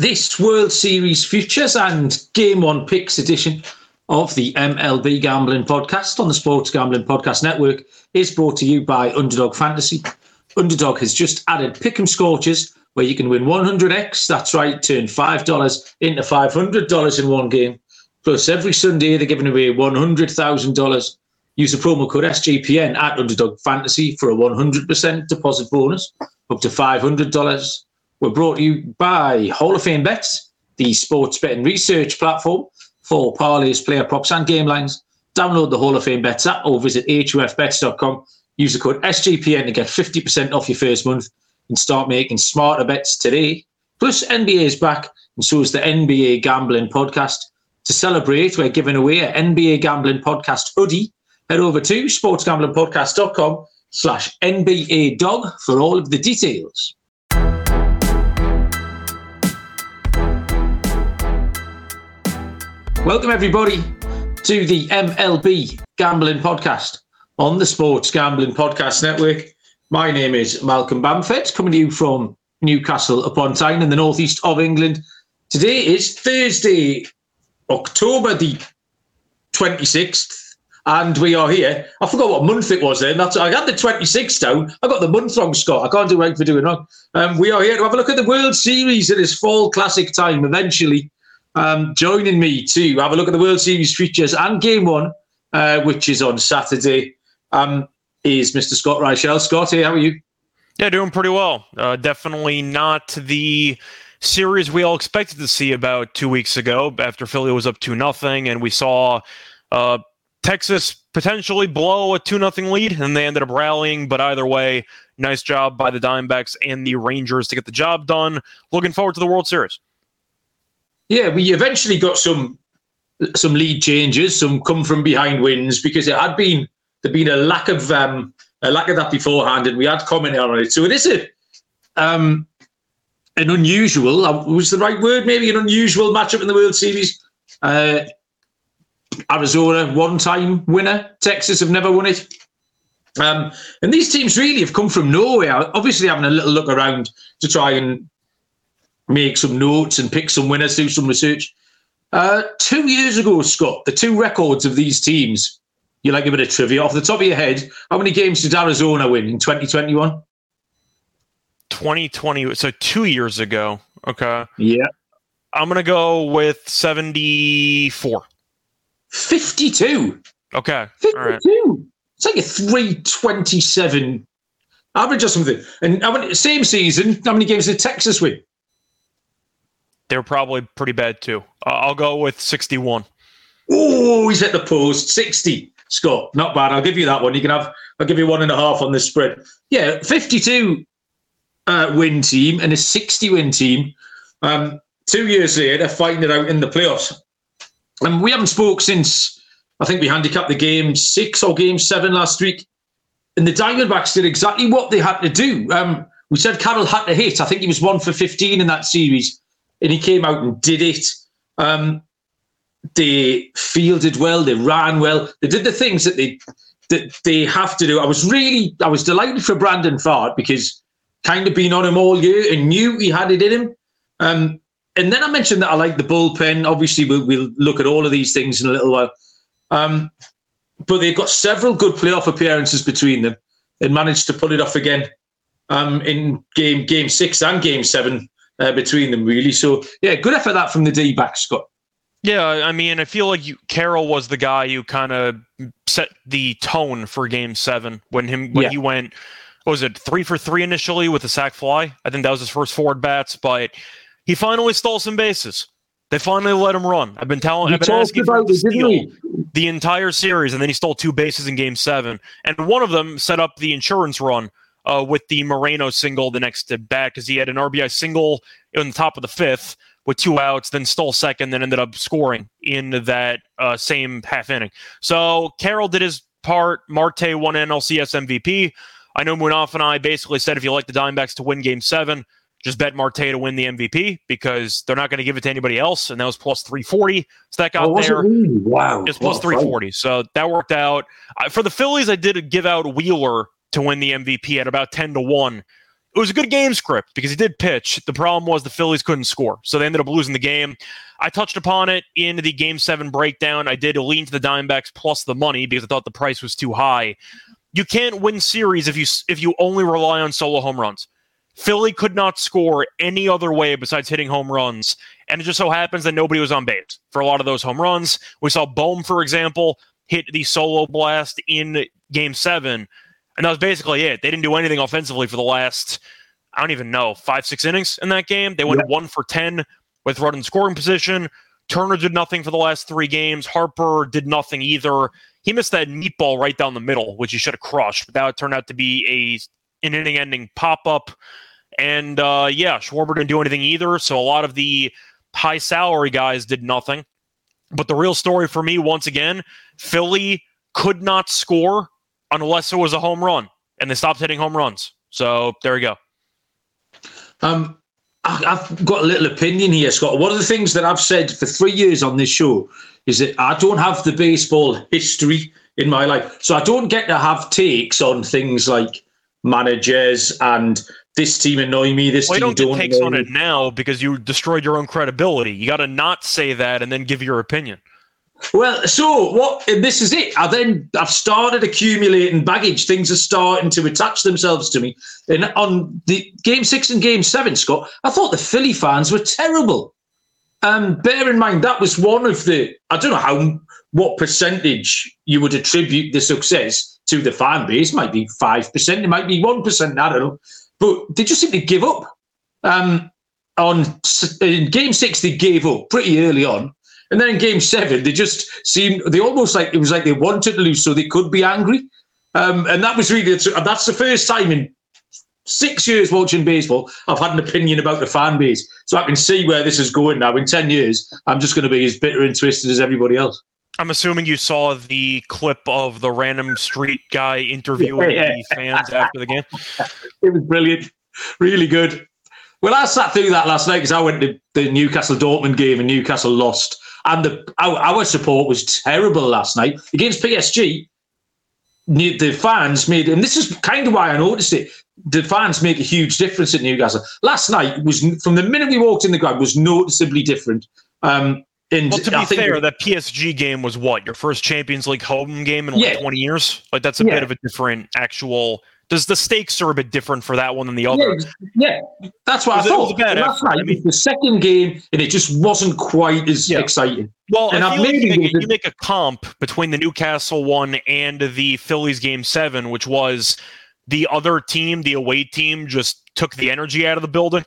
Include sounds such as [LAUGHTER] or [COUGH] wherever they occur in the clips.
This World Series futures and Game One picks edition of the MLB Gambling Podcast on the Sports Gambling Podcast Network is brought to you by Underdog Fantasy. Underdog has just added Pick'em Scorchers, where you can win 100x. That's right, turn $5 into $500 in one game. Plus, every Sunday they're giving away $100,000. Use the promo code SGPN at Underdog Fantasy for a 100% deposit bonus up to $500. We're brought to you by Hall of Fame Bets, the sports betting research platform for parlays, player props, and game lines. Download the Hall of Fame Bets app or visit hofbets.com. Use the code SGPN to get 50% off your first month and start making smarter bets today. Plus, NBA is back, and so is the NBA Gambling Podcast. To celebrate, we're giving away an NBA Gambling Podcast hoodie. Head over to sportsgamblingpodcast.com slash NBA dog for all of the details. Welcome, everybody, to the MLB Gambling Podcast on the Sports Gambling Podcast Network. My name is Malcolm Bamford, coming to you from Newcastle upon Tyne in the northeast of England. Today is Thursday, October the 26th, and we are here. I forgot what month it was then. That's I had the 26th down. I got the month wrong, Scott. I can't do right for doing wrong. Um, we are here to have a look at the World Series at this fall classic time eventually. Um, joining me to have a look at the World Series futures and Game One, uh, which is on Saturday, um, is Mr. Scott Reichel. Scott, hey, how are you? Yeah, doing pretty well. Uh, definitely not the series we all expected to see about two weeks ago after Philly was up two nothing, and we saw uh, Texas potentially blow a two nothing lead, and they ended up rallying. But either way, nice job by the Diamondbacks and the Rangers to get the job done. Looking forward to the World Series. Yeah, we eventually got some some lead changes, some come from behind wins because it had been there'd been a lack of um, a lack of that beforehand, and we had commented on it. So it is a um, an unusual uh, was the right word, maybe an unusual matchup in the World Series. Uh, Arizona one time winner, Texas have never won it. Um, and these teams really have come from nowhere. Obviously, having a little look around to try and make some notes and pick some winners, do some research. Uh, two years ago, Scott, the two records of these teams, you like a bit of trivia off the top of your head. How many games did Arizona win in 2021? 2020, so two years ago. Okay. Yeah. I'm going to go with 74. 52. Okay. 52. All right. It's like a 327 average or something. And how many, same season, how many games did Texas win? They were probably pretty bad too. Uh, I'll go with 61. Oh, he's at the post. 60. Scott, not bad. I'll give you that one. You can have, I'll give you one and a half on this spread. Yeah, 52 uh, win team and a 60 win team. Um, two years later, fighting it out in the playoffs. And we haven't spoke since I think we handicapped the game six or game seven last week. And the Diamondbacks did exactly what they had to do. Um, we said Carroll had to hit. I think he was one for 15 in that series and he came out and did it. Um, they fielded well, they ran well, they did the things that they that they have to do. I was really, I was delighted for Brandon Pfaadt because kind of been on him all year and knew he had it in him. Um, and then I mentioned that I like the bullpen. Obviously, we'll, we'll, look at all of these things in a little while. Um, but they've got several good playoff appearances between them and managed to pull it off again um, in game game six and game seven uh, between them, really. So, yeah, good effort that from the D back, Scott. Yeah, I mean, I feel like you, Carroll was the guy who kind of set the tone for Game Seven when him when yeah. he went. was it three for three initially with a sac fly? I think that was his first four bats, but he finally stole some bases. They finally let him run. I've been telling, I've been asking the steal the entire series, and then he stole two bases in Game Seven, and one of them set up the insurance run uh, with the Moreno single the next to bat because he had an RBI single in the top of the fifth with two outs, then stole second, then ended up scoring in that uh, same half inning. So Carroll did his part. Marte won NLCS MVP. I know Munaf and I basically said if you like the Diamondbacks to win Game Seven, just bet Marte to win the MVP because they're not going to give it to anybody else, and that was plus three forty. So that got oh, there. Wow, it's plus three forty. So that worked out. Uh, for the Phillies, I did give out Wheeler to win the MVP at about 10 to 1 it was a good game script because he did pitch. The problem was the Phillies couldn't score, so they ended up losing the game. I touched upon it in the Game Seven breakdown. I did lean to the Diamondbacks plus the money because I thought the price was too high. You can't win series if you if you only rely on solo home runs. Philly could not score any other way besides hitting home runs, and it just so happens that nobody was on base for a lot of those home runs. We saw Bohm, for example, hit the solo blast in Game Seven and that was basically it. They didn't do anything offensively for the last, I don't even know, five, six innings in that game. They went one for 10 with run in scoring position. Turner did nothing for the last three games. Harper did nothing either. He missed that meatball right down the middle, which he should have crushed. But that turned out to be a an inning ending pop up. And uh, yeah, Schwarber didn't do anything either. So a lot of the high salary guys did nothing. But the real story for me, once again, Philly could not score unless it was a home run, and they stopped hitting home runs. So there you go. Um, I've got a little opinion here, Scott. One of the things that I've said for three years on this show is that I don't have the baseball history in my life. So I don't get to have takes on things like managers and this team annoy me, this well, team don't, don't takes on it now because you destroyed your own credibility. You got to not say that and then give your opinion. Well, so what? this is it. I then I've started accumulating baggage. Things are starting to attach themselves to me. And on the game six and game seven, Scott, I thought the Philly fans were terrible. Um, bear in mind that was one of the. I don't know how what percentage you would attribute the success to the fan base. It might be five percent. It might be one percent. I don't know. But they just simply give up. Um, on in game six, they gave up pretty early on and then in game seven, they just seemed, they almost like, it was like they wanted to lose so they could be angry. Um, and that was really, that's the first time in six years watching baseball, I've had an opinion about the fan base. So I can see where this is going now. In 10 years, I'm just going to be as bitter and twisted as everybody else. I'm assuming you saw the clip of the random street guy interviewing yeah, yeah. the fans after the game. [LAUGHS] It was brilliant. Really good. Well, I sat through that last night because I went to the Newcastle Dortmund game and Newcastle lost. And the our, our support was terrible last night against PSG. The fans made, and this is kind of why I noticed it. The fans make a huge difference at Newcastle. Last night was from the minute we walked in the ground was noticeably different. Um, and well, to be fair, that PSG game was what your first Champions League home game in like yeah. 20 years. Like that's a yeah. bit of a different actual does the stakes are a bit different for that one than the other? Yeah, yeah. that's what I thought. Last night, I mean, the second game, and it just wasn't quite as yeah. exciting. Well, and I feel like you, make, you make a comp between the Newcastle one and the Phillies game seven, which was the other team, the away team, just took the energy out of the building.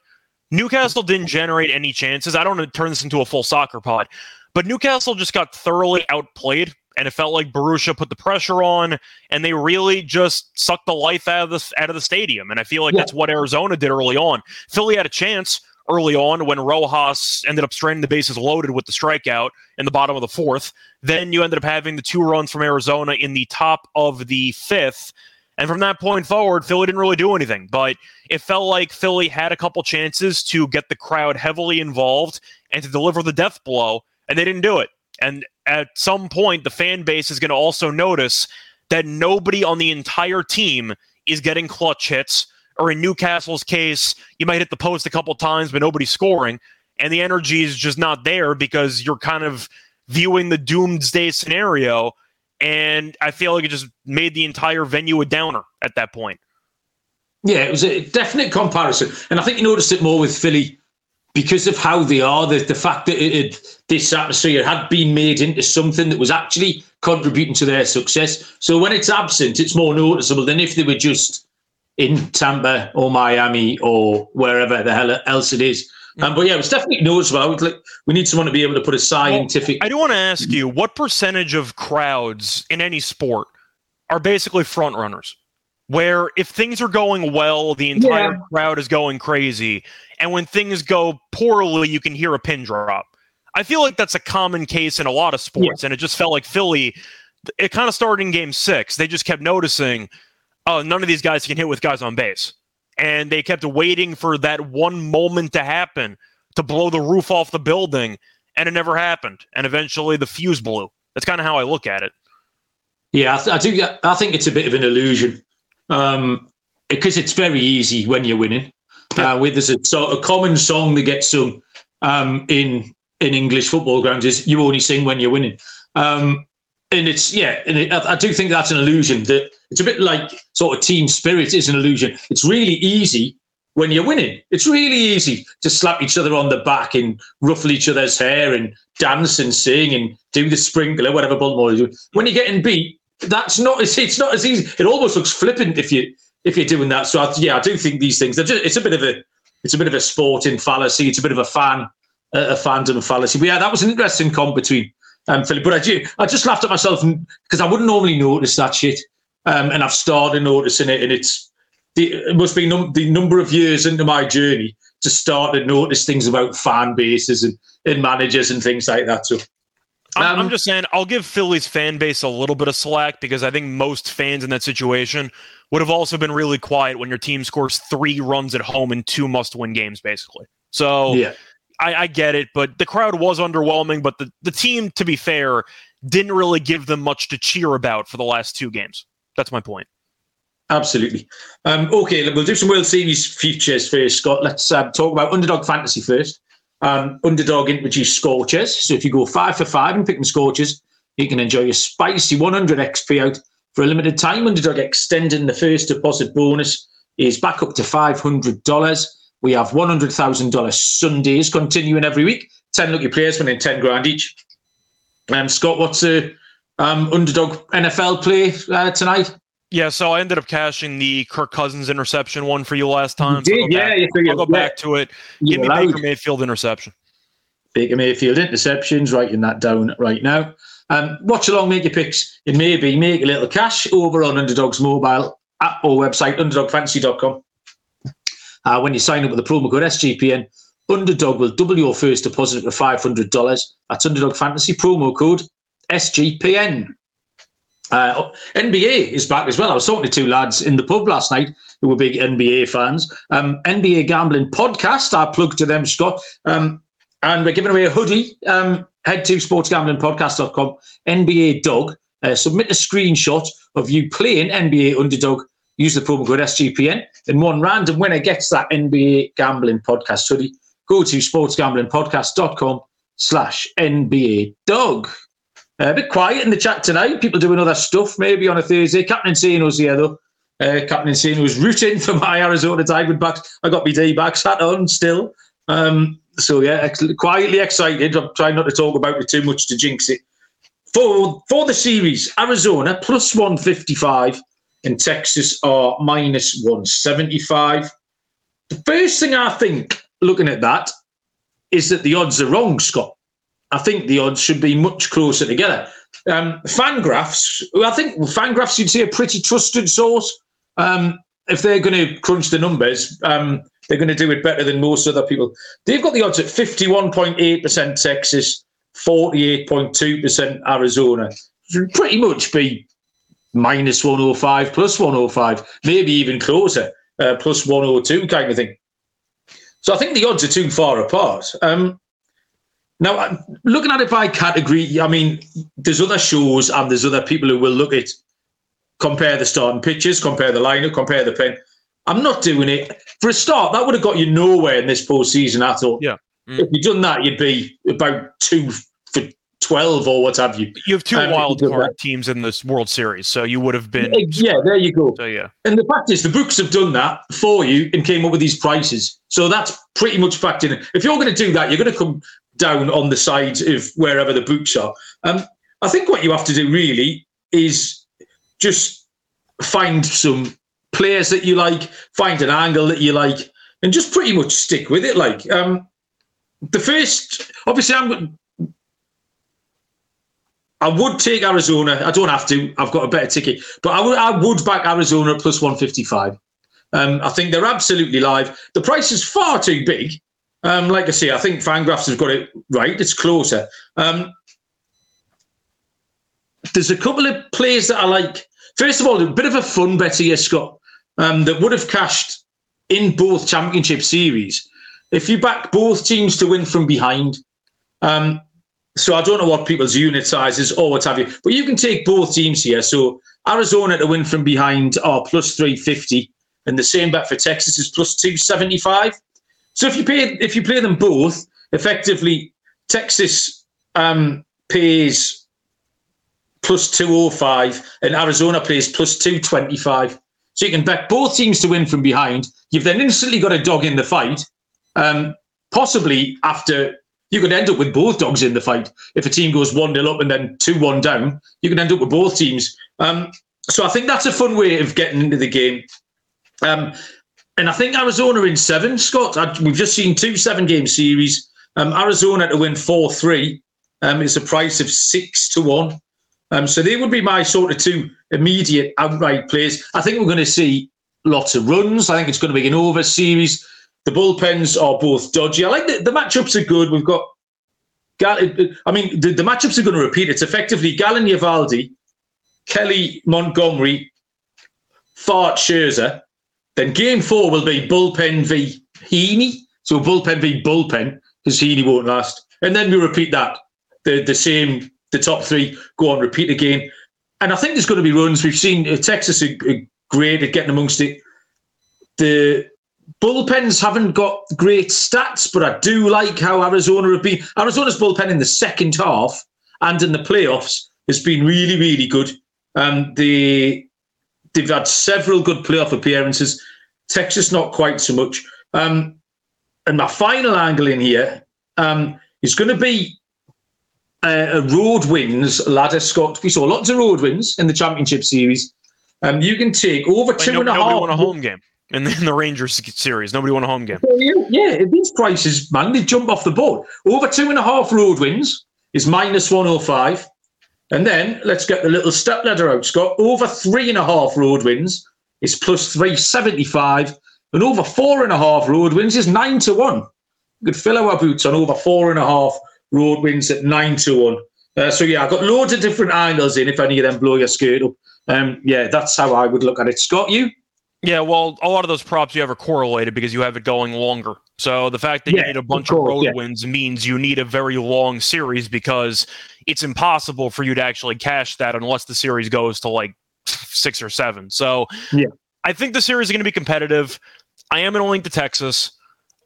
Newcastle didn't generate any chances. I don't want to turn this into a full soccer pod, but Newcastle just got thoroughly outplayed and it felt like Borussia put the pressure on, and they really just sucked the life out of the out of the stadium. And I feel like yeah. that's what Arizona did early on. Philly had a chance early on when Rojas ended up straining the bases loaded with the strikeout in the bottom of the fourth. Then you ended up having the two runs from Arizona in the top of the fifth. And from that point forward, Philly didn't really do anything. But it felt like Philly had a couple chances to get the crowd heavily involved and to deliver the death blow, and they didn't do it. And at some point, the fan base is going to also notice that nobody on the entire team is getting clutch hits. Or in Newcastle's case, you might hit the post a couple times, but nobody's scoring. And the energy is just not there because you're kind of viewing the doomsday scenario. And I feel like it just made the entire venue a downer at that point. Yeah, it was a definite comparison. And I think you noticed it more with Philly because of how they are, the, the fact that it, it, this atmosphere had been made into something that was actually contributing to their success. So when it's absent, it's more noticeable than if they were just in Tampa or Miami or wherever the hell else it is. Um, but yeah, it's definitely noticeable. Like, we need someone to be able to put a scientific. Well, I do want to ask you what percentage of crowds in any sport are basically front runners? Where if things are going well, the entire yeah. crowd is going crazy and when things go poorly, you can hear a pin drop. I feel like that's a common case in a lot of sports, yeah. and it just felt like Philly. It kind of started in Game Six. They just kept noticing, oh, none of these guys can hit with guys on base, and they kept waiting for that one moment to happen to blow the roof off the building, and it never happened. And eventually, the fuse blew. That's kind of how I look at it. Yeah, I, th- I do. I think it's a bit of an illusion. Um, because it's very easy when you're winning. Uh, with there's a sort of common song that gets sung um, in in English football grounds is "You only sing when you're winning," um, and it's yeah, and it, I, I do think that's an illusion. That it's a bit like sort of team spirit is an illusion. It's really easy when you're winning. It's really easy to slap each other on the back and ruffle each other's hair and dance and sing and do the sprinkler, whatever Baltimore do. When you're getting beat, that's not it's not as easy. It almost looks flippant if you if you're doing that. So I, yeah, I do think these things. Just, it's a bit of a it's a bit of a sporting fallacy. It's a bit of a fan a fandom fallacy. But yeah, that was an interesting comp between um, Philip. But I, do, I just laughed at myself because I wouldn't normally notice that shit, um, and I've started noticing it, and it's the, it must be num- the number of years into my journey to start to notice things about fan bases and, and managers and things like that. So I'm, I'm, um, just saying, I'll give Philly's fan base a little bit of slack because I think most fans in that situation would have also been really quiet when your team scores three runs at home in two must-win games, basically. So yeah. I, I get it, but the crowd was underwhelming. But the, the team, to be fair, didn't really give them much to cheer about for the last two games. That's my point. Absolutely. Um, okay, we'll do some World Series futures first, Scott. Let's uh, talk about underdog fantasy first. Um, underdog introduced Scorchers. So if you go five for five and pick them Scorchers, you can enjoy your spicy 100 XP out for a limited time. Underdog extending the first deposit bonus is back up to $500. We have $100,000 Sundays continuing every week. 10 lucky players winning 10 grand each. Um, Scott, what's the um, underdog NFL play uh, tonight? Yeah, so I ended up cashing the Kirk Cousins interception one for you last time. You did, so yeah. Back, I'll go back to it. Give me allowed. Baker Mayfield interception. Baker Mayfield interceptions, writing that down right now. Um, watch along, make your picks. It may be make a little cash over on Underdog's mobile app or website, underdogfantasy.com. Uh, when you sign up with the promo code SGPN, Underdog will double your first deposit for $500. That's Underdog Fantasy promo code SGPN. Uh, NBA is back as well. I was talking to two lads in the pub last night who were big NBA fans. Um, NBA Gambling Podcast, I plug to them, Scott. Um, and we're giving away a hoodie. Um, head to sportsgamblingpodcast.com, NBA Dog. Uh, submit a screenshot of you playing NBA Underdog. Use the promo code SGPN. And one random winner gets that NBA Gambling Podcast hoodie. Go to sportsgamblingpodcast.com slash NBA Dog. Uh, a bit quiet in the chat tonight. People doing other stuff, maybe on a Thursday. Captain Insano's here, though. Uh, Captain was rooting for my Arizona Diamondbacks. Backs. I got my D-backs hat on still. Um, so, yeah, ex- quietly excited. I'm trying not to talk about it too much to jinx it. For, for the series, Arizona plus 155 and Texas are minus 175. The first thing I think, looking at that, is that the odds are wrong, Scott. I think the odds should be much closer together. Um, Fangraphs, I think Fangraphs, you'd see a pretty trusted source. Um, if they're going to crunch the numbers, um, they're going to do it better than most other people. They've got the odds at 51.8% Texas, 48.2% Arizona. Should pretty much be minus 105, plus 105, maybe even closer, uh, plus 102 kind of thing. So I think the odds are too far apart. Um, now, looking at it by category, I mean, there's other shows and there's other people who will look at compare the starting pitches, compare the lineup, compare the pen. I'm not doing it. For a start, that would have got you nowhere in this postseason, I thought. Yeah. Mm. If you'd done that, you'd be about two for 12 or what have you. You have two um, wild card teams in this World Series, so you would have been. Yeah, there you go. So, yeah. And the fact is, the books have done that for you and came up with these prices. So that's pretty much factored in. If you're going to do that, you're going to come down on the sides of wherever the books are. Um, I think what you have to do really is just find some players that you like, find an angle that you like, and just pretty much stick with it. Like um, the first, obviously, I'm. I would take Arizona. I don't have to. I've got a better ticket, but I would. I would back Arizona at plus one fifty five. Um, I think they're absolutely live. The price is far too big um, like I say, I think Fangraphs have got it right. It's closer. Um, there's a couple of plays that I like. First of all, a bit of a fun bet here, Scott, um, that would have cashed in both championship series if you back both teams to win from behind. Um, so I don't know what people's unit size is or what have you, but you can take both teams here. So Arizona to win from behind are plus 350 and the same bet for Texas is plus 275. So if you pay if you play them both, effectively Texas um, pays plus 205 and Arizona pays plus 225. So you can bet both teams to win from behind. You've then instantly got a dog in the fight. Um, possibly after you could end up with both dogs in the fight. If a team goes 1 0 up and then 2 1 down, you can end up with both teams. Um, so I think that's a fun way of getting into the game. Um, and I think Arizona in seven, Scott. I, we've just seen two seven game series. Um, Arizona to win 4 3 um, is a price of 6 to 1. Um, so they would be my sort of two immediate outright plays. I think we're going to see lots of runs. I think it's going to be an over series. The bullpens are both dodgy. I like the, the matchups are good. We've got, I mean, the, the matchups are going to repeat. It's effectively Gallen Eovaldi, Kelly Montgomery, Pfaadt Scherzer. Then game four will be bullpen v Heaney. So bullpen v bullpen because Heaney won't last. And then we repeat that. The the same, the top three go on, repeat again. And I think there's going to be runs. We've seen uh, Texas are, are great at getting amongst it. The bullpens haven't got great stats, but I do like how Arizona have been. Arizona's bullpen in the second half and in the playoffs has been really, really good. Um, they they've had several good playoff appearances. Texas not quite so much. Um, and my final angle in here um, is going to be a, a road wins ladder. Scott, we saw lots of road wins in the championship series. Um, you can take over two no, and a half. won a home game in the, in the Rangers series. Nobody won a home game. Yeah, these prices, man, they jump off the board. Over two and a half road wins is minus 105. And then let's get the little step ladder out, Scott. Over three and a half road wins is plus 375. And over four and a half road wins is nine to one. We could fill our boots on over four and a half road wins at nine to one. Uh, so yeah, I've got loads of different angles in if any of them blow your skirt up. Um, yeah, that's how I would look at it. Scott, you? Yeah, well, a lot of those props you have are correlated because you have it going longer. So the fact that yeah, you need a bunch of, course, of road yeah. wins means you need a very long series because it's impossible for you to actually cash that unless the series goes to like six or seven. So yeah. I think the series is going to be competitive. I am going to link to Texas.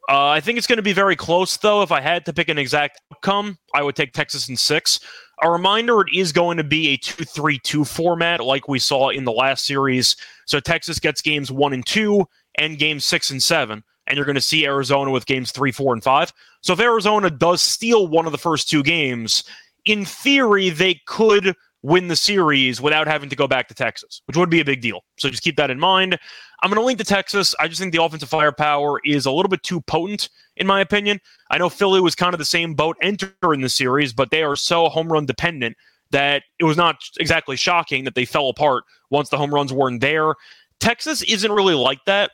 Uh, I think it's going to be very close, though. If I had to pick an exact outcome, I would take Texas in six. A reminder it is going to be a 2 3 2 format like we saw in the last series. So Texas gets games one and two and games six and seven. And you're going to see Arizona with games three, four, and five. So if Arizona does steal one of the first two games, in theory, they could win the series without having to go back to Texas, which would be a big deal. So just keep that in mind. I'm going to link to Texas. I just think the offensive firepower is a little bit too potent, in my opinion. I know Philly was kind of the same boat entering the series, but they are so home run dependent that it was not exactly shocking that they fell apart once the home runs weren't there. Texas isn't really like that.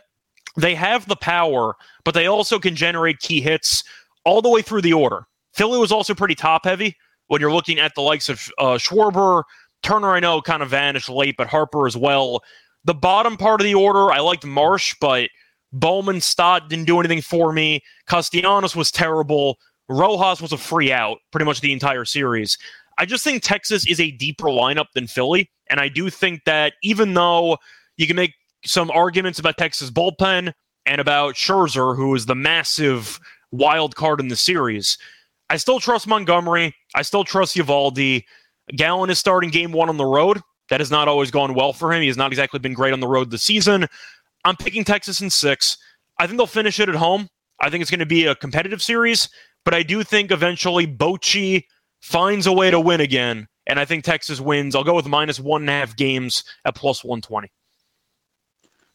They have the power, but they also can generate key hits all the way through the order. Philly was also pretty top heavy when you're looking at the likes of uh, Schwarber, Turner, I know kind of vanished late, but Harper as well. The bottom part of the order, I liked Marsh, but Bohm, Stott didn't do anything for me. Castellanos was terrible. Rojas was a free out pretty much the entire series. I just think Texas is a deeper lineup than Philly. And I do think that even though you can make some arguments about Texas bullpen and about Scherzer, who is the massive wild card in the series, I still trust Montgomery. I still trust Eovaldi. Gallen is starting game one on the road. That has not always gone well for him. He has not exactly been great on the road this season. I'm picking Texas in six. I think they'll finish it at home. I think it's going to be a competitive series, but I do think eventually Bochy finds a way to win again. And I think Texas wins. I'll go with minus one and a half games at plus 120.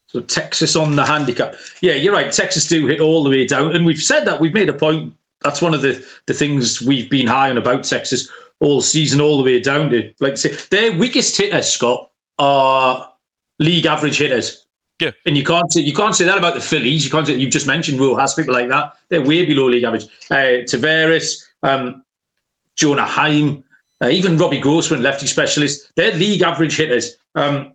So Texas on the handicap. Yeah, you're right. Texas do hit all the way down. And we've said that. We've made a point that's one of the, the things we've been high on about Texas all season, all the way down to like say their weakest hitters, Scott, are league average hitters. Yeah, and you can't say you can't say that about the Phillies. You can't say you've just mentioned Rojas, people like that. They're way below league average. Uh, Taveras, um, Jonah Heim, uh, even Robbie Grossman, lefty specialist. They're league average hitters. Um,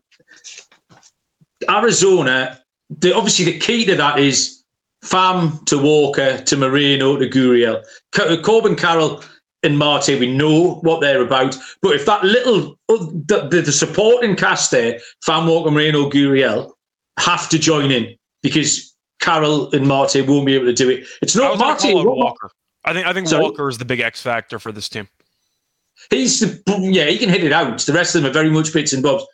Arizona, the, obviously the key to that is Pham to Walker to Moreno to Gurriel. Corbin Carroll and Marte, we know what they're about. But if that little, uh, the, the, the supporting cast there, Pham Walker, Moreno, Gurriel, have to join in because Carroll and Marte won't be able to do it. It's not Marte. Walker. I think I think Sorry? Walker is the big X factor for this team. He's the yeah, he can hit it out. The rest of them are very much bits and bobs.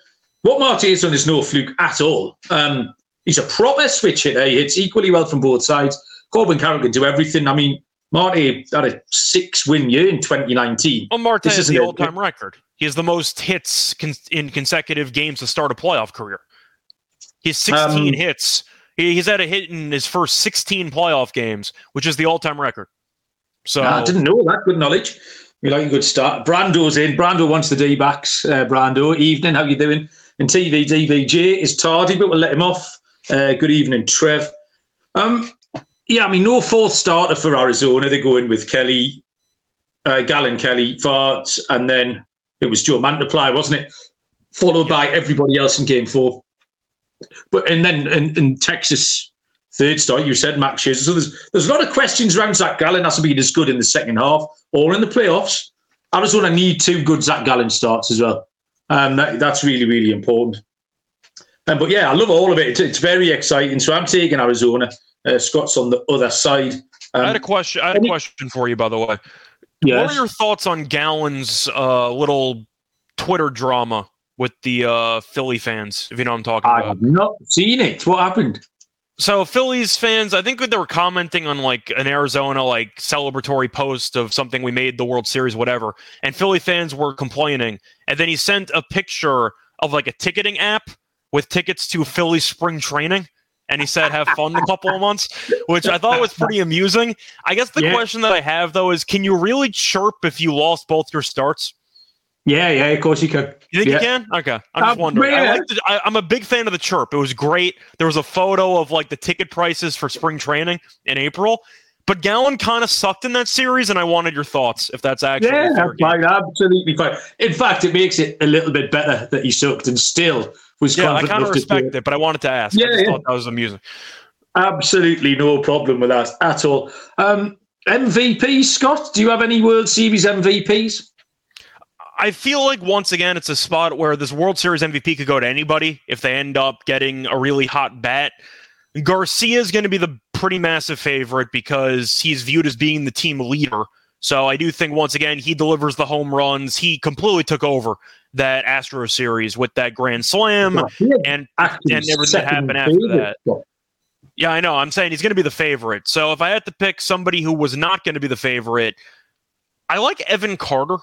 What Marte has done is no fluke at all. Um, he's a proper switch hitter. He hits equally well from both sides. Corbin Carroll can do everything. I mean, Marte had a six win year in 2019. Well, this is the all time record. He has the most hits con- in consecutive games to start a playoff career. He's 16 um, hits. He, he's had a hit in his first 16 playoff games, which is the all time record. So I didn't know that. Good knowledge. We like a good start. Brando's in. Brando wants the D backs. Uh, Brando, evening. How you doing? And TV DVJ is tardy, but we'll let him off. Uh, good evening, Trev. Um, yeah, I mean, no fourth starter for Arizona. They go in with Kelly, uh, Gallen, Kelly, Farts, and then it was Joe Mantiply, wasn't it? Followed by everybody else in game four. But and then in, in Texas third start, you said Max Scherzer. So there's there's a lot of questions around Zac Gallen has to be as good in the second half or in the playoffs. Arizona need two good Zac Gallen starts as well. Um, that, that's really, really important. Um, but yeah, I love all of it. It's, it's very exciting. So I'm taking Arizona. Uh, Scott's on the other side. Um, I had a question. I had a question for you, by the way. Yes. What are your thoughts on Gallen's uh, little Twitter drama with the uh, Philly fans? If you know what I'm talking I about. I have not seen it. What happened? So Phillies fans, I think they were commenting on like an Arizona like celebratory post of something we made the World Series, whatever, and Philly fans were complaining. And then he sent a picture of like a ticketing app with tickets to Philly spring training. And he said, have fun a couple of months, which I thought was pretty amusing. I guess the yeah. question that I have though is can you really chirp if you lost both your starts? Yeah, yeah, of course you can. You think yeah. you can? Okay, I'm just um, wondering. I like the, I, I'm a big fan of the chirp. It was great. There was a photo of like the ticket prices for spring training in April. But Gallen kind of sucked in that series, and I wanted your thoughts if that's actually yeah, fine, absolutely fine. In fact, it makes it a little bit better that he sucked and still. Yeah, I kind of respect it, but I wanted to ask. Yeah, I yeah. thought that was amusing. Absolutely no problem with that at all. Um, MVP, Scott, do you have any World Series MVPs? I feel like once again it's a spot where this World Series MVP could go to anybody if they end up getting a really hot bat. Garcia is going to be the pretty massive favorite because he's viewed as being the team leader. So I do think once again he delivers the home runs. He completely took over that Astro series with that grand slam and and everything that happened after that. Yeah, I know. I'm saying he's going to be the favorite. So if I had to pick somebody who was not going to be the favorite, I like Evan Carter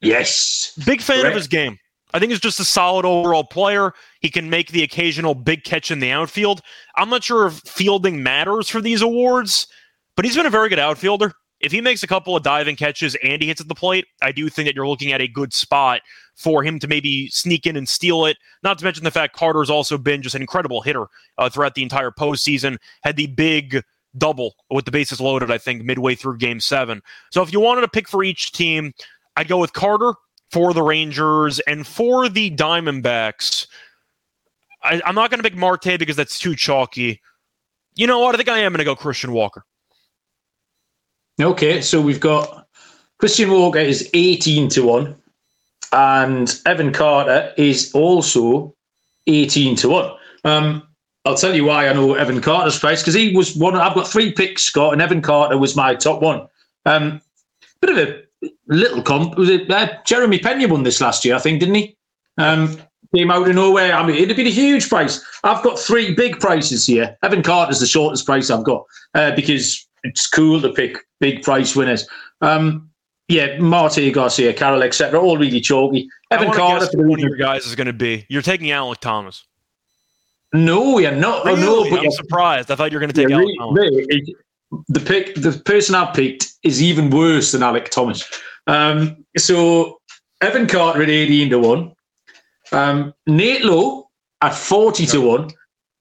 Yes. Big fan Correct. of his game. I think he's just a solid overall player. He can make the occasional big catch in the outfield. I'm not sure if fielding matters for these awards, but he's been a very good outfielder. If he makes a couple of diving catches and he hits at the plate, I do think that you're looking at a good spot for him to maybe sneak in and steal it. Not to mention the fact Carter's also been just an incredible hitter uh, throughout the entire postseason. Had the big double with the bases loaded, I think, midway through game seven. So if you wanted to pick for each team, I'd go with Carter for the Rangers and for the Diamondbacks. I, am not going to pick Marte because that's too chalky. You know what? I think I am going to go Christian Walker. Okay, so we've got Christian Walker is 18 to 1, and Evan Carter is also 18 to 1. Um, I'll tell you why I know Evan Carter's price because he was one. I've got three picks, Scott, and Evan Carter was my top one. Um, bit of a little comp. Was it uh, Jeremy Pena won this last year? I think, didn't he? Um, came out of nowhere. I mean, it'd been a huge price. I've got three big prices here. Evan Carter's the shortest price I've got uh, because it's cool to pick big price winners. Um, yeah, Marte Garcia, Carroll, etc. All really chalky. Evan Carter. one of your guys is going to be. You're taking Alek Thomas. No, you're not. Really? Oh, no, but I'm surprised. I thought you were going to take yeah, Alek really, Thomas. The pick, the person I picked is even worse than Alek Thomas. Um, so Evan Carter at 18 to 1. Um, Nate Lowe at 40 to 1. Um,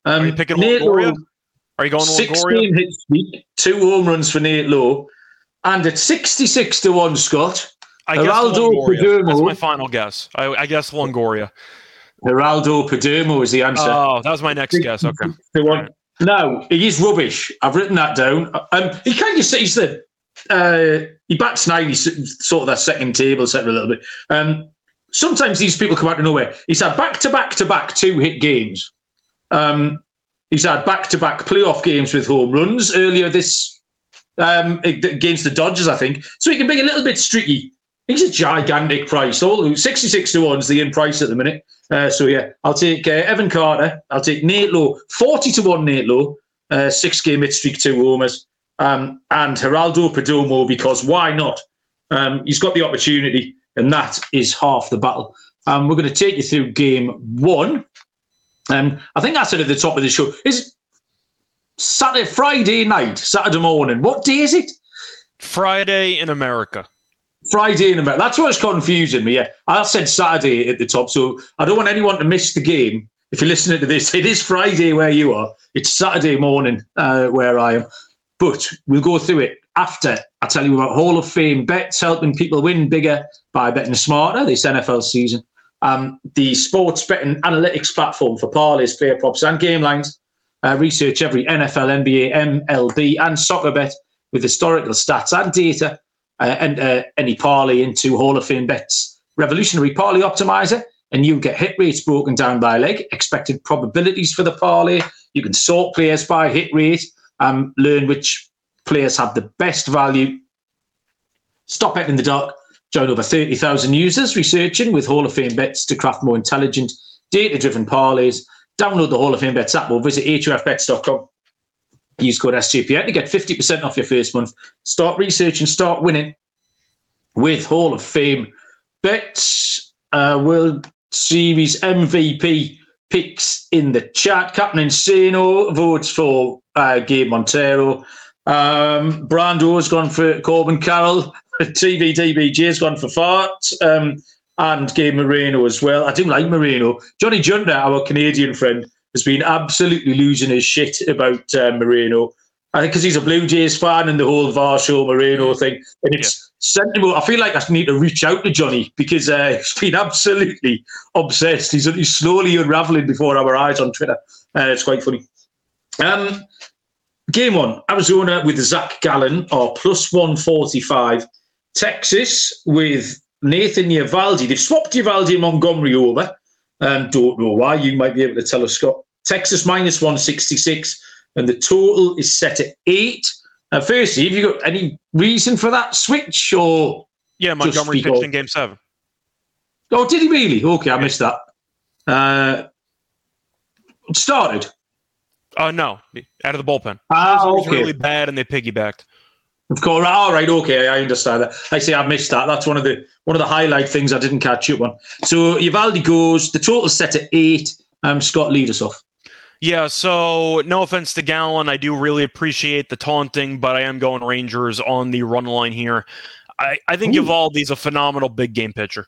Are you picking Nate? Lowe, Are you going 16 hits week, two home runs for Nate Lowe. And at 66 to 1, Scott, I Geraldo Perdomo. That's my final guess. I, I guess Longoria. Geraldo Perdomo is the answer. Oh, that was my next guess. Okay. Right. No, he is rubbish. I've written that down. Um, he kind of he's the uh, he bats nine. He's sort of that second table set a little bit. Um, sometimes these people come out of nowhere. He's had back to back to back two hit games. Um, he's had back-to-back playoff games with home runs earlier this um, against the Dodgers, I think. So he can be a little bit streaky. He's a gigantic price. All 66 to 1 is the in price at the minute. Uh, so yeah, I'll take uh, Evan Carter. I'll take Nate Lowe. 40 to 1 Nate Lowe. Uh, six game hit streak, two homers. Um, and Geraldo Perdomo because why not? Um, he's got the opportunity, and that is half the battle. Um, we're going to take you through game one. And I think I said at the top of the show is Saturday, Friday night, Saturday morning. What day is it? Friday in America. Friday in America. That's what's confusing me. Yeah, I said Saturday at the top, so I don't want anyone to miss the game. If you're listening to this, [LAUGHS] it is Friday where you are. It's Saturday morning uh, where I am. But we'll go through it after I tell you about Hall of Fame bets helping people win bigger by betting smarter this NFL season. Um, the sports betting analytics platform for parlays, player props, and game lines. Uh, research every NFL, NBA, MLB, and soccer bet with historical stats and data uh, and uh, any parlay into Hall of Fame bets. Revolutionary parlay optimizer, and you get hit rates broken down by leg, expected probabilities for the parlay. You can sort players by hit rate, um, learn which players have the best value. Stop betting in the dark. Join over 30,000 users researching with Hall of Fame bets to craft more intelligent, data driven parlays. Download the Hall of Fame bets app or visit hofbets.com. Use code SGPN to get 50% off your first month. Start researching, start winning with Hall of Fame bets. Uh, World Series MVP picks in the chat. Captain Insano votes for uh, Gabe Montero. Um, Brando's gone for Corbin Carroll. TV DBJ's gone for Pfaadt. Um, and Gabe Moreno as well. I do like Moreno. Johnny Junter, our Canadian friend, has been absolutely losing his shit about uh, Moreno. I think because he's a Blue Jays fan and the whole Varsho Moreno thing. And it's yeah. sentimental. I feel like I need to reach out to Johnny because uh, [LAUGHS] he's been absolutely obsessed. He's, he's slowly unraveling before our eyes on Twitter. Uh, it's quite funny. Um, game one Arizona with Zac Gallen are plus 145. Texas with Nathan Eovaldi. They've swapped Eovaldi and Montgomery over. Um, don't know why. You might be able to tell us, Scott. Texas minus 166, and the total is set at eight. Uh, firstly, have you got any reason for that switch or? Yeah, Montgomery pitched in game seven. Oh, did he really? Okay, I missed that. Uh, started. Uh, no, out of the bullpen. Ah, okay. really bad, and they piggybacked. Of course. All right. Okay. I understand that. I say I missed that. That's one of the one of the highlight things I didn't catch up on. So Eovaldi goes. The total set at eight. Um, Scott, lead us off. Yeah, so no offense to Gallen, I do really appreciate the taunting, but I am going Rangers on the run line here. I, I think Eovaldi's a phenomenal big game pitcher.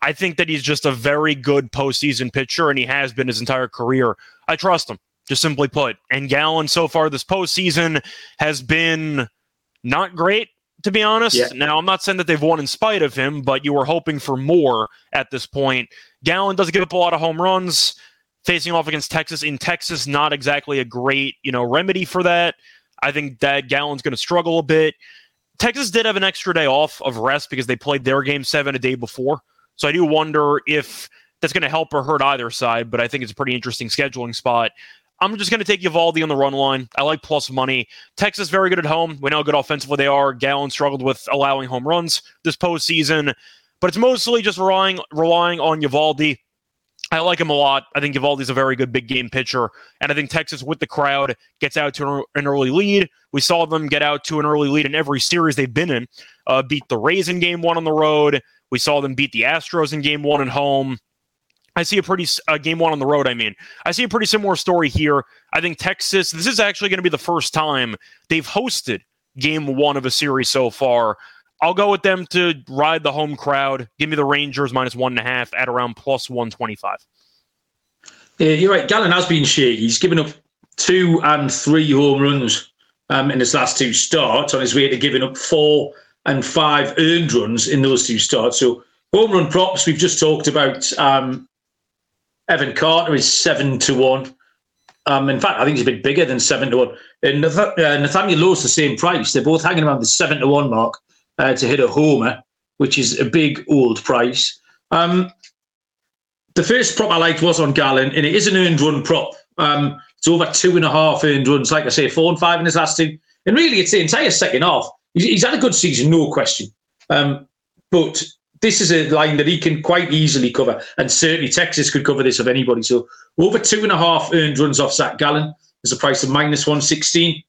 I think that he's just a very good postseason pitcher, and he has been his entire career. I trust him, just simply put. And Gallen so far this postseason has been not great, to be honest. Yeah. Now, I'm not saying that they've won in spite of him, but you were hoping for more at this point. Gallen doesn't give up a lot of home runs facing off against Texas. In Texas, not exactly a great, you know, remedy for that. I think that Gallen's going to struggle a bit. Texas did have an extra day off of rest because they played their game seven a day before. So I do wonder if that's going to help or hurt either side, but I think it's a pretty interesting scheduling spot. I'm just going to take Eovaldi on the run line. I like plus money. Texas very good at home. We know how good offensively they are. Gallen struggled with allowing home runs this postseason, but it's mostly just relying relying on Eovaldi. I like him a lot. I think Eovaldi's a very good big game pitcher, and I think Texas with the crowd gets out to an early lead. We saw them get out to an early lead in every series they've been in. Uh, beat the Rays in Game One on the road. We saw them beat the Astros in Game One at home. I see a pretty uh, game one on the road. I mean, I see a pretty similar story here. I think Texas. This is actually going to be the first time they've hosted game one of a series so far. I'll go with them to ride the home crowd. Give me the Rangers minus one and a half at around plus one twenty five. Yeah, you're right. Gallen has been shaky. He's given up two and three home runs um, in his last two starts on his way to giving up four and five earned runs in those two starts. So home run props we've just talked about. Um, Evan Carter is seven to one. Um, in fact, I think he's a bit bigger than seven to one. And Nath- uh, Nathaniel Lowe's the same price. They're both hanging around the seven to one mark uh, to hit a homer, which is a big old price. Um, the first prop I liked was on Gallen, and it is an earned run prop. Um, it's over two and a half earned runs. Like I say, four and five in his last two. And really, it's the entire second half. He's, he's had a good season, no question. Um, but this is a line that he can quite easily cover. And certainly Texas could cover this of anybody. So over two and a half earned runs off Zac Gallen. is a price of minus 116.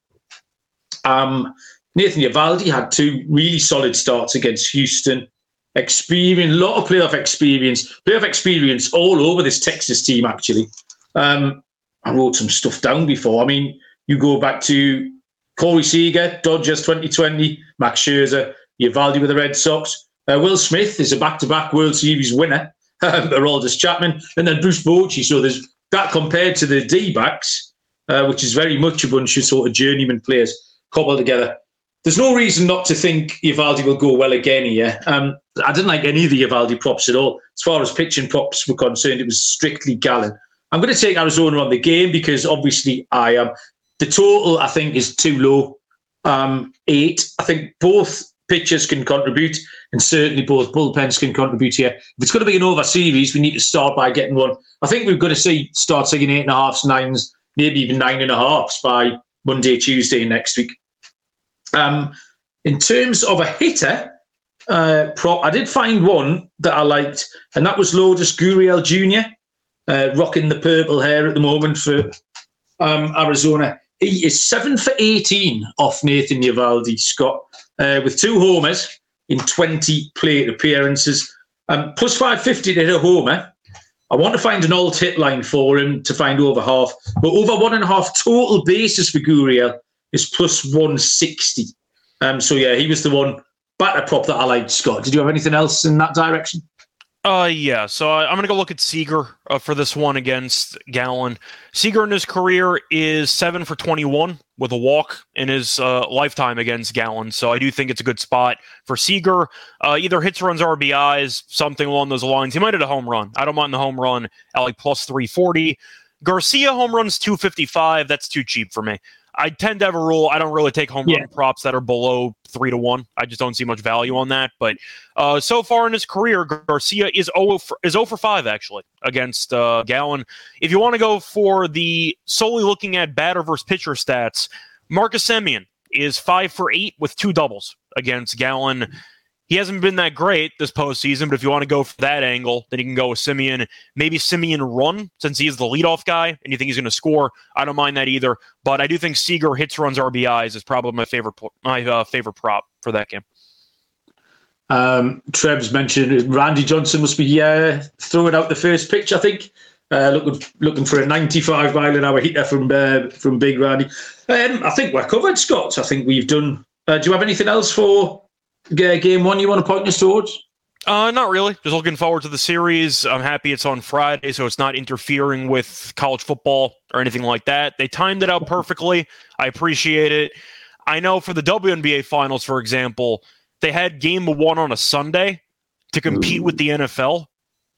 Um, Nathan Eovaldi had two really solid starts against Houston. Experience, a lot of playoff experience, playoff experience all over this Texas team, actually. Um, I wrote some stuff down before. I mean, you go back to Corey Seager, Dodgers 2020, Max Scherzer, Eovaldi with the Red Sox. Uh, Will Smith is a back-to-back World Series winner. [LAUGHS] Aroldis Chapman, and then Bruce Bochy. So there's that compared to the D-backs, uh, which is very much a bunch of sort of journeyman players cobbled together. There's no reason not to think Eovaldi will go well again here. Um, I didn't like any of the Eovaldi props at all. As far as pitching props were concerned, it was strictly Gallen. I'm going to take Arizona on the game because obviously I am. The total, I think, is too low. Um, eight. I think both pitchers can contribute, and certainly both bullpens can contribute here. If it's going to be an over series, we need to start by getting one. I think we're going to see start taking eight and a halfs, nines, maybe even nine and a halfs by Monday, Tuesday next week. Um, in terms of a hitter uh, prop, I did find one that I liked, and that was Lourdes Gurriel Jr uh, rocking the purple hair at the moment for um, Arizona. He is seven for 18 off Nathan Eovaldi, Scott, uh, with two homers in 20 plate appearances. Um, plus 550 to hit a homer. I want to find an alt hit line for him to find over half, but over one and a half total bases for Gurriel is plus 160. Um, so, yeah, he was the one batter prop that I liked, Scott. Did you have anything else in that direction? Uh, yeah. So I, am going to go look at Seager uh, for this one against Gallen. Seager in his career is seven for 21 with a walk in his uh, lifetime against Gallen. So I do think it's a good spot for Seager. Uh, either hits, runs, RBIs, something along those lines. He might hit a home run. I don't mind the home run at like plus 340. Garcia home runs 255. That's too cheap for me. I tend to have a rule. I don't really take home yeah. run props that are below three to one. I just don't see much value on that. But uh, so far in his career, Garcia is 0 for, is 0 for 5 actually against uh, Gallen. If you want to go for the solely looking at batter versus pitcher stats, Marcus Semien is 5 for 8 with two doubles against Gallen. He hasn't been that great this postseason, but if you want to go for that angle, then you can go with Semien. Maybe Semien run since he is the leadoff guy and you think he's going to score. I don't mind that either, but I do think Seager hits, runs, RBIs is probably my favorite my uh, favorite prop for that game. Um, Trebs mentioned Randy Johnson must be uh, throwing out the first pitch. I think uh, looking looking for a 95 mile an hour hitter from uh, from Big Randy. Um, I think we're covered, Scott. I think we've done. Uh, do you have anything else for game one you want to point us towards? Uh, not really. Just looking forward to the series. I'm happy it's on Friday, so it's not interfering with college football or anything like that. They timed it out perfectly. I appreciate it. I know for the WNBA finals, for example, they had game one on a Sunday to compete with the NFL.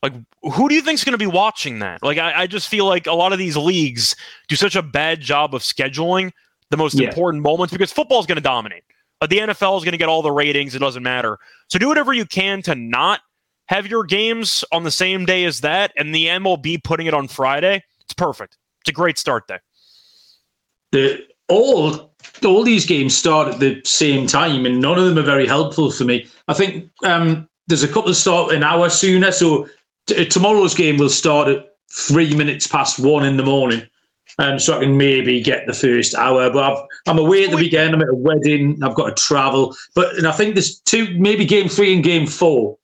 Like, who do you think is going to be watching that? Like, I, I, just feel like a lot of these leagues do such a bad job of scheduling the most yeah. important moments because football is going to dominate. But the NFL is going to get all the ratings. It doesn't matter. So do whatever you can to not have your games on the same day as that. And the MLB putting it on Friday, it's perfect. It's a great start day. The all all these games start at the same time, and none of them are very helpful for me. I think um, there's a couple start an hour sooner. So t- tomorrow's game will start at three minutes past one in the morning um, so I can maybe get the first hour. But i am away at the weekend. I'm at a wedding. I've got to travel. But and I think there's two, maybe game three and game four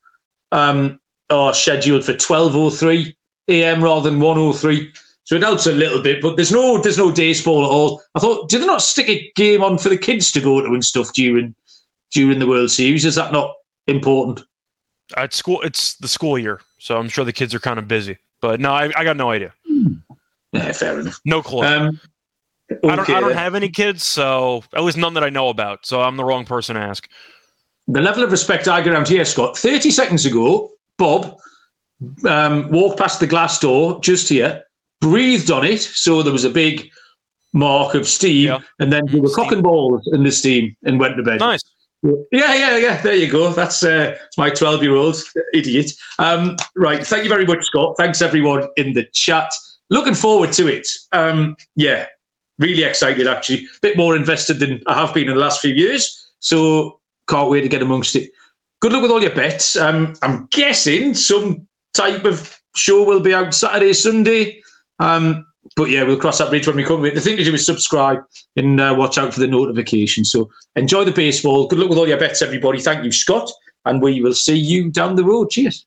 um, are scheduled for 12:03 a.m. rather than 1:03. So it helps a little bit, but there's no there's no day sport at all. I thought, did they not stick a game on for the kids to go to and stuff during during the World Series? Is that not important? At school, it's the school year, so I'm sure the kids are kind of busy. But no, I, I got no idea. Hmm. Yeah, fair enough. No clue. Um, okay. I don't. I don't have any kids, so at least none that I know about. So I'm the wrong person to ask. The level of respect I get around here, Scott. Thirty seconds ago, Bob um, walked past the glass door just here, breathed on it, so there was a big mark of steam, yeah. and then we were steam. cocking balls in the steam and went to bed. Nice. Yeah, yeah, yeah. There you go. That's uh, my twelve-year-old idiot. Um, right. Thank you very much, Scott. Thanks everyone in the chat. Looking forward to it. Um, yeah, really excited actually. A bit more invested than I have been in the last few years. So can't wait to get amongst it. Good luck with all your bets. Um, I'm guessing some type of show will be out Saturday, Sunday. Um, but yeah, we'll cross that bridge when we come. The thing to do is subscribe and uh, watch out for the notifications. So enjoy the baseball. Good luck with all your bets, everybody. Thank you, Scott. And we will see you down the road. Cheers.